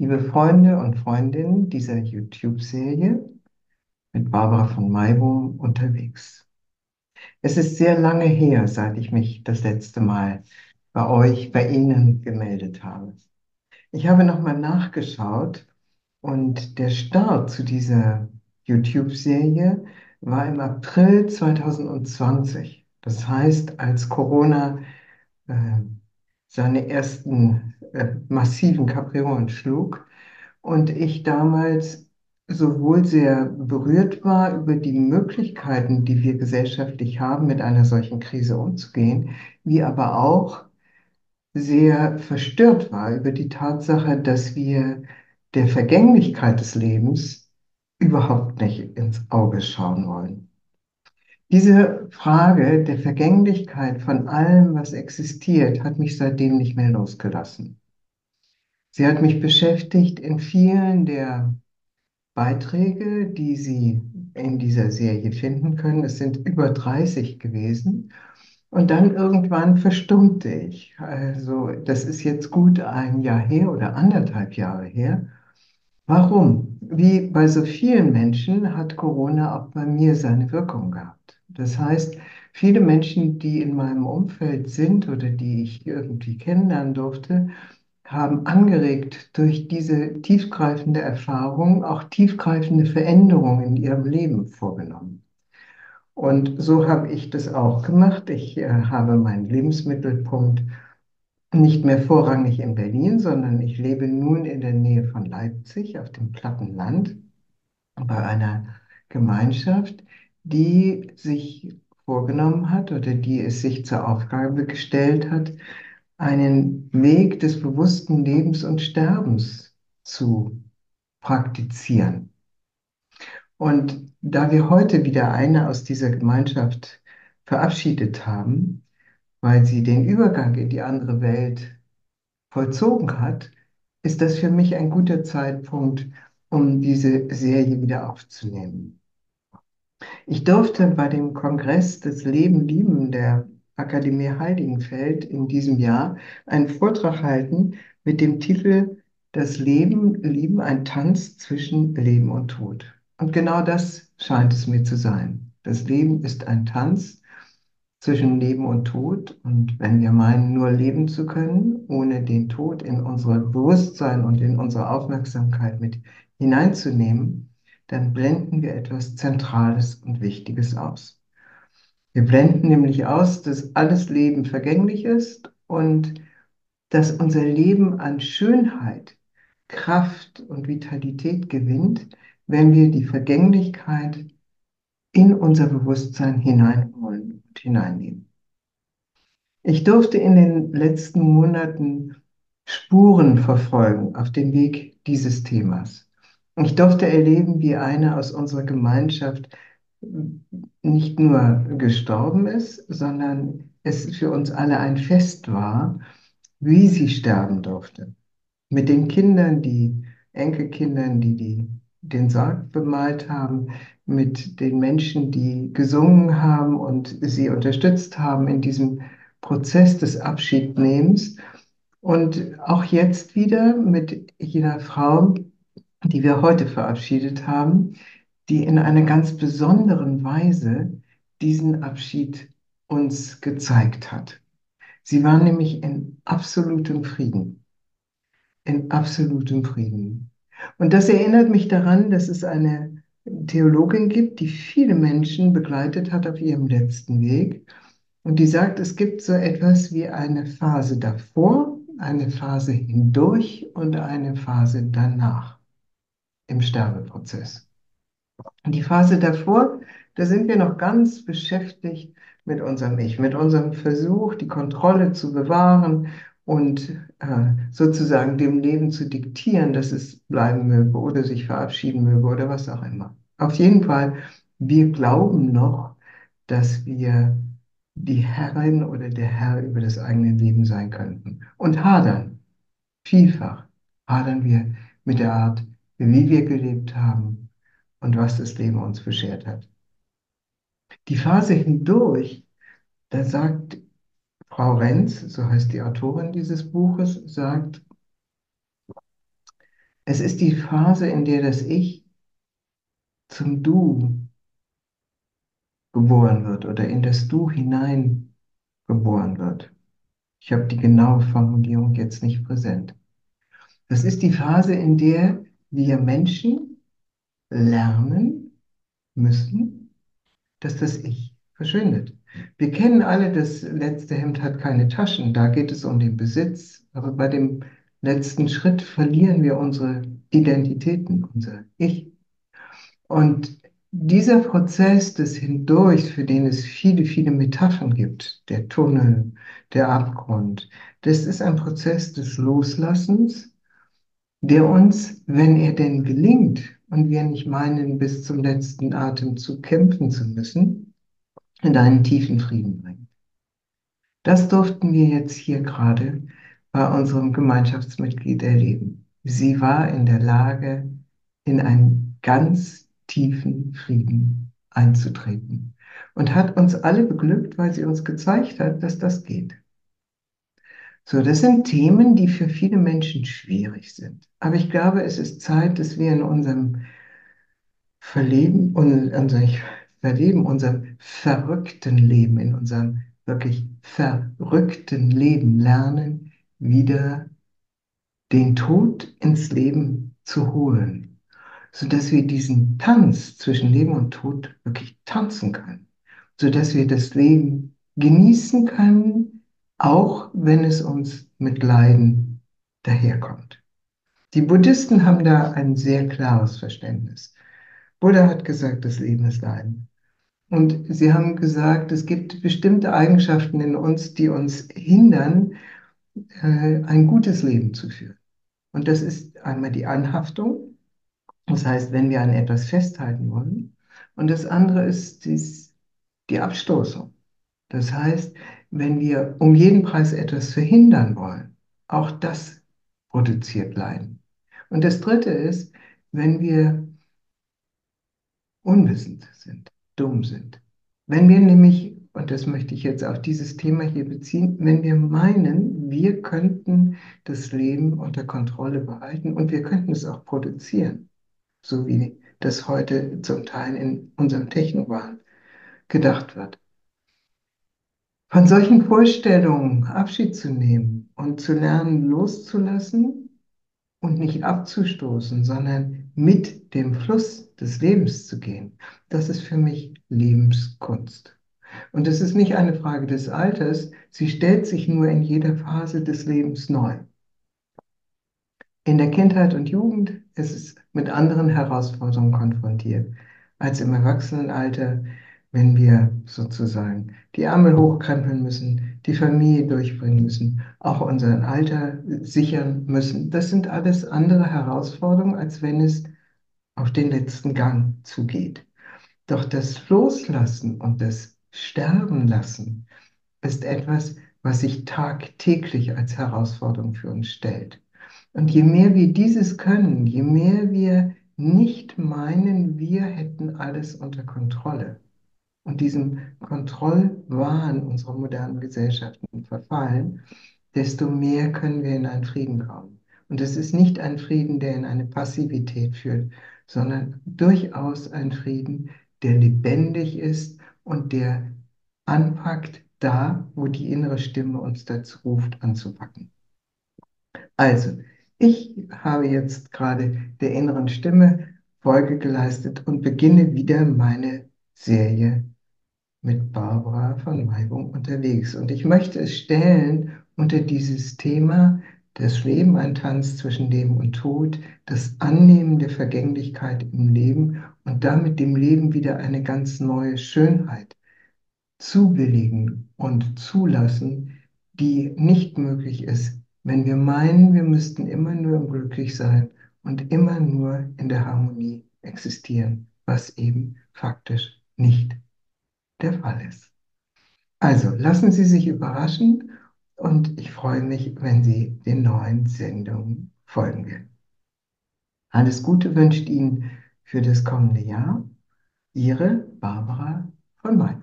liebe Freunde und Freundinnen dieser YouTube-Serie mit Barbara von Maibum unterwegs. Es ist sehr lange her, seit ich mich das letzte Mal bei euch, bei Ihnen gemeldet habe. Ich habe nochmal nachgeschaut und der Start zu dieser YouTube-Serie war im April 2020. Das heißt, als Corona äh, seine ersten äh, massiven Kapriolen schlug und ich damals sowohl sehr berührt war über die Möglichkeiten, die wir gesellschaftlich haben, mit einer solchen Krise umzugehen, wie aber auch sehr verstört war über die Tatsache, dass wir der Vergänglichkeit des Lebens überhaupt nicht ins Auge schauen wollen. Diese Frage der Vergänglichkeit von allem, was existiert, hat mich seitdem nicht mehr losgelassen. Sie hat mich beschäftigt in vielen der Beiträge, die Sie in dieser Serie finden können. Es sind über 30 gewesen. Und dann irgendwann verstummte ich. Also das ist jetzt gut ein Jahr her oder anderthalb Jahre her. Warum? Wie bei so vielen Menschen hat Corona auch bei mir seine Wirkung gehabt. Das heißt, viele Menschen, die in meinem Umfeld sind oder die ich irgendwie kennenlernen durfte, haben angeregt durch diese tiefgreifende Erfahrung auch tiefgreifende Veränderungen in ihrem Leben vorgenommen. Und so habe ich das auch gemacht. Ich äh, habe meinen Lebensmittelpunkt nicht mehr vorrangig in Berlin, sondern ich lebe nun in der Nähe von Leipzig auf dem platten Land bei einer Gemeinschaft, die sich vorgenommen hat oder die es sich zur Aufgabe gestellt hat, einen Weg des bewussten Lebens und Sterbens zu praktizieren. Und da wir heute wieder eine aus dieser Gemeinschaft verabschiedet haben, weil sie den Übergang in die andere Welt vollzogen hat, ist das für mich ein guter Zeitpunkt, um diese Serie wieder aufzunehmen. Ich durfte bei dem Kongress des Leben lieben der Akademie Heiligenfeld in diesem Jahr einen Vortrag halten mit dem Titel Das Leben lieben, ein Tanz zwischen Leben und Tod. Und genau das scheint es mir zu sein. Das Leben ist ein Tanz zwischen Leben und Tod. Und wenn wir meinen, nur leben zu können, ohne den Tod in unser Bewusstsein und in unsere Aufmerksamkeit mit hineinzunehmen, dann blenden wir etwas Zentrales und Wichtiges aus. Wir blenden nämlich aus, dass alles Leben vergänglich ist und dass unser Leben an Schönheit, Kraft und Vitalität gewinnt, wenn wir die Vergänglichkeit in unser Bewusstsein hineinholen und hineinnehmen. Ich durfte in den letzten Monaten Spuren verfolgen auf dem Weg dieses Themas. Ich durfte erleben, wie eine aus unserer Gemeinschaft nicht nur gestorben ist, sondern es für uns alle ein Fest war, wie sie sterben durfte. Mit den Kindern, die Enkelkindern, die, die den Sarg bemalt haben, mit den Menschen, die gesungen haben und sie unterstützt haben in diesem Prozess des Abschiednehmens. Und auch jetzt wieder mit jener Frau, die wir heute verabschiedet haben, die in einer ganz besonderen Weise diesen Abschied uns gezeigt hat. Sie war nämlich in absolutem Frieden. In absolutem Frieden. Und das erinnert mich daran, dass es eine Theologin gibt, die viele Menschen begleitet hat auf ihrem letzten Weg. Und die sagt, es gibt so etwas wie eine Phase davor, eine Phase hindurch und eine Phase danach im Sterbeprozess. Die Phase davor, da sind wir noch ganz beschäftigt mit unserem Ich, mit unserem Versuch, die Kontrolle zu bewahren und äh, sozusagen dem Leben zu diktieren, dass es bleiben möge oder sich verabschieden möge oder was auch immer. Auf jeden Fall, wir glauben noch, dass wir die Herrin oder der Herr über das eigene Leben sein könnten. Und hadern, vielfach hadern wir mit der Art, wie wir gelebt haben und was das Leben uns beschert hat. Die Phase hindurch, da sagt Frau Renz, so heißt die Autorin dieses Buches, sagt, Es ist die Phase, in der das Ich zum Du geboren wird oder in das Du hinein geboren wird. Ich habe die genaue Formulierung jetzt nicht präsent. Das ist die Phase, in der wir Menschen lernen müssen, dass das Ich verschwindet. Wir kennen alle, das letzte Hemd hat keine Taschen, da geht es um den Besitz, aber bei dem letzten Schritt verlieren wir unsere Identitäten, unser Ich. Und dieser Prozess des Hindurch, für den es viele, viele Metaphern gibt, der Tunnel, der Abgrund, das ist ein Prozess des Loslassens, der uns, wenn er denn gelingt und wir nicht meinen, bis zum letzten Atem zu kämpfen zu müssen, in einen tiefen Frieden bringt. Das durften wir jetzt hier gerade bei unserem Gemeinschaftsmitglied erleben. Sie war in der Lage, in einen ganz tiefen Frieden einzutreten und hat uns alle beglückt, weil sie uns gezeigt hat, dass das geht. So, das sind Themen, die für viele Menschen schwierig sind. Aber ich glaube, es ist Zeit, dass wir in unserem Verleben, unser Verleben, unserem verrückten Leben, in unserem wirklich verrückten Leben lernen, wieder den Tod ins Leben zu holen sodass wir diesen Tanz zwischen Leben und Tod wirklich tanzen können, sodass wir das Leben genießen können, auch wenn es uns mit Leiden daherkommt. Die Buddhisten haben da ein sehr klares Verständnis. Buddha hat gesagt, das Leben ist Leiden. Und sie haben gesagt, es gibt bestimmte Eigenschaften in uns, die uns hindern, äh, ein gutes Leben zu führen. Und das ist einmal die Anhaftung, das heißt, wenn wir an etwas festhalten wollen. Und das andere ist die Abstoßung. Das heißt, wenn wir um jeden Preis etwas verhindern wollen, auch das produziert Leiden. Und das dritte ist, wenn wir unwissend sind, dumm sind. Wenn wir nämlich, und das möchte ich jetzt auf dieses Thema hier beziehen, wenn wir meinen, wir könnten das Leben unter Kontrolle behalten und wir könnten es auch produzieren, so wie das heute zum Teil in unserem Technowahn gedacht wird. Von solchen Vorstellungen Abschied zu nehmen und zu lernen, loszulassen und nicht abzustoßen, sondern mit dem Fluss des Lebens zu gehen, das ist für mich Lebenskunst. Und es ist nicht eine Frage des Alters, sie stellt sich nur in jeder Phase des Lebens neu. In der Kindheit und Jugend ist es mit anderen Herausforderungen konfrontiert als im Erwachsenenalter, wenn wir sozusagen die Ärmel hochkrempeln müssen, die Familie durchbringen müssen, auch unser Alter sichern müssen. Das sind alles andere Herausforderungen, als wenn es auf den letzten Gang zugeht. Doch das Loslassen und das Sterben lassen ist etwas, was sich tagtäglich als Herausforderung für uns stellt. Und je mehr wir dieses können, je mehr wir nicht meinen, wir hätten alles unter Kontrolle und diesem Kontrollwahn unserer modernen Gesellschaften verfallen, desto mehr können wir in einen Frieden kommen. Und es ist nicht ein Frieden, der in eine Passivität führt, sondern durchaus ein Frieden, der lebendig ist und der anpackt da, wo die innere Stimme uns dazu ruft, anzupacken. Also, ich habe jetzt gerade der inneren Stimme Folge geleistet und beginne wieder meine Serie mit Barbara von Weibung unterwegs. Und ich möchte es stellen unter dieses Thema, das Leben ein Tanz zwischen Leben und Tod, das Annehmen der Vergänglichkeit im Leben und damit dem Leben wieder eine ganz neue Schönheit zubilligen und zulassen, die nicht möglich ist, wenn wir meinen, wir müssten immer nur im Glücklichsein und immer nur in der Harmonie existieren, was eben faktisch nicht der Fall ist. Also lassen Sie sich überraschen und ich freue mich, wenn Sie den neuen Sendungen folgen werden. Alles Gute wünscht Ihnen für das kommende Jahr. Ihre Barbara von Weid.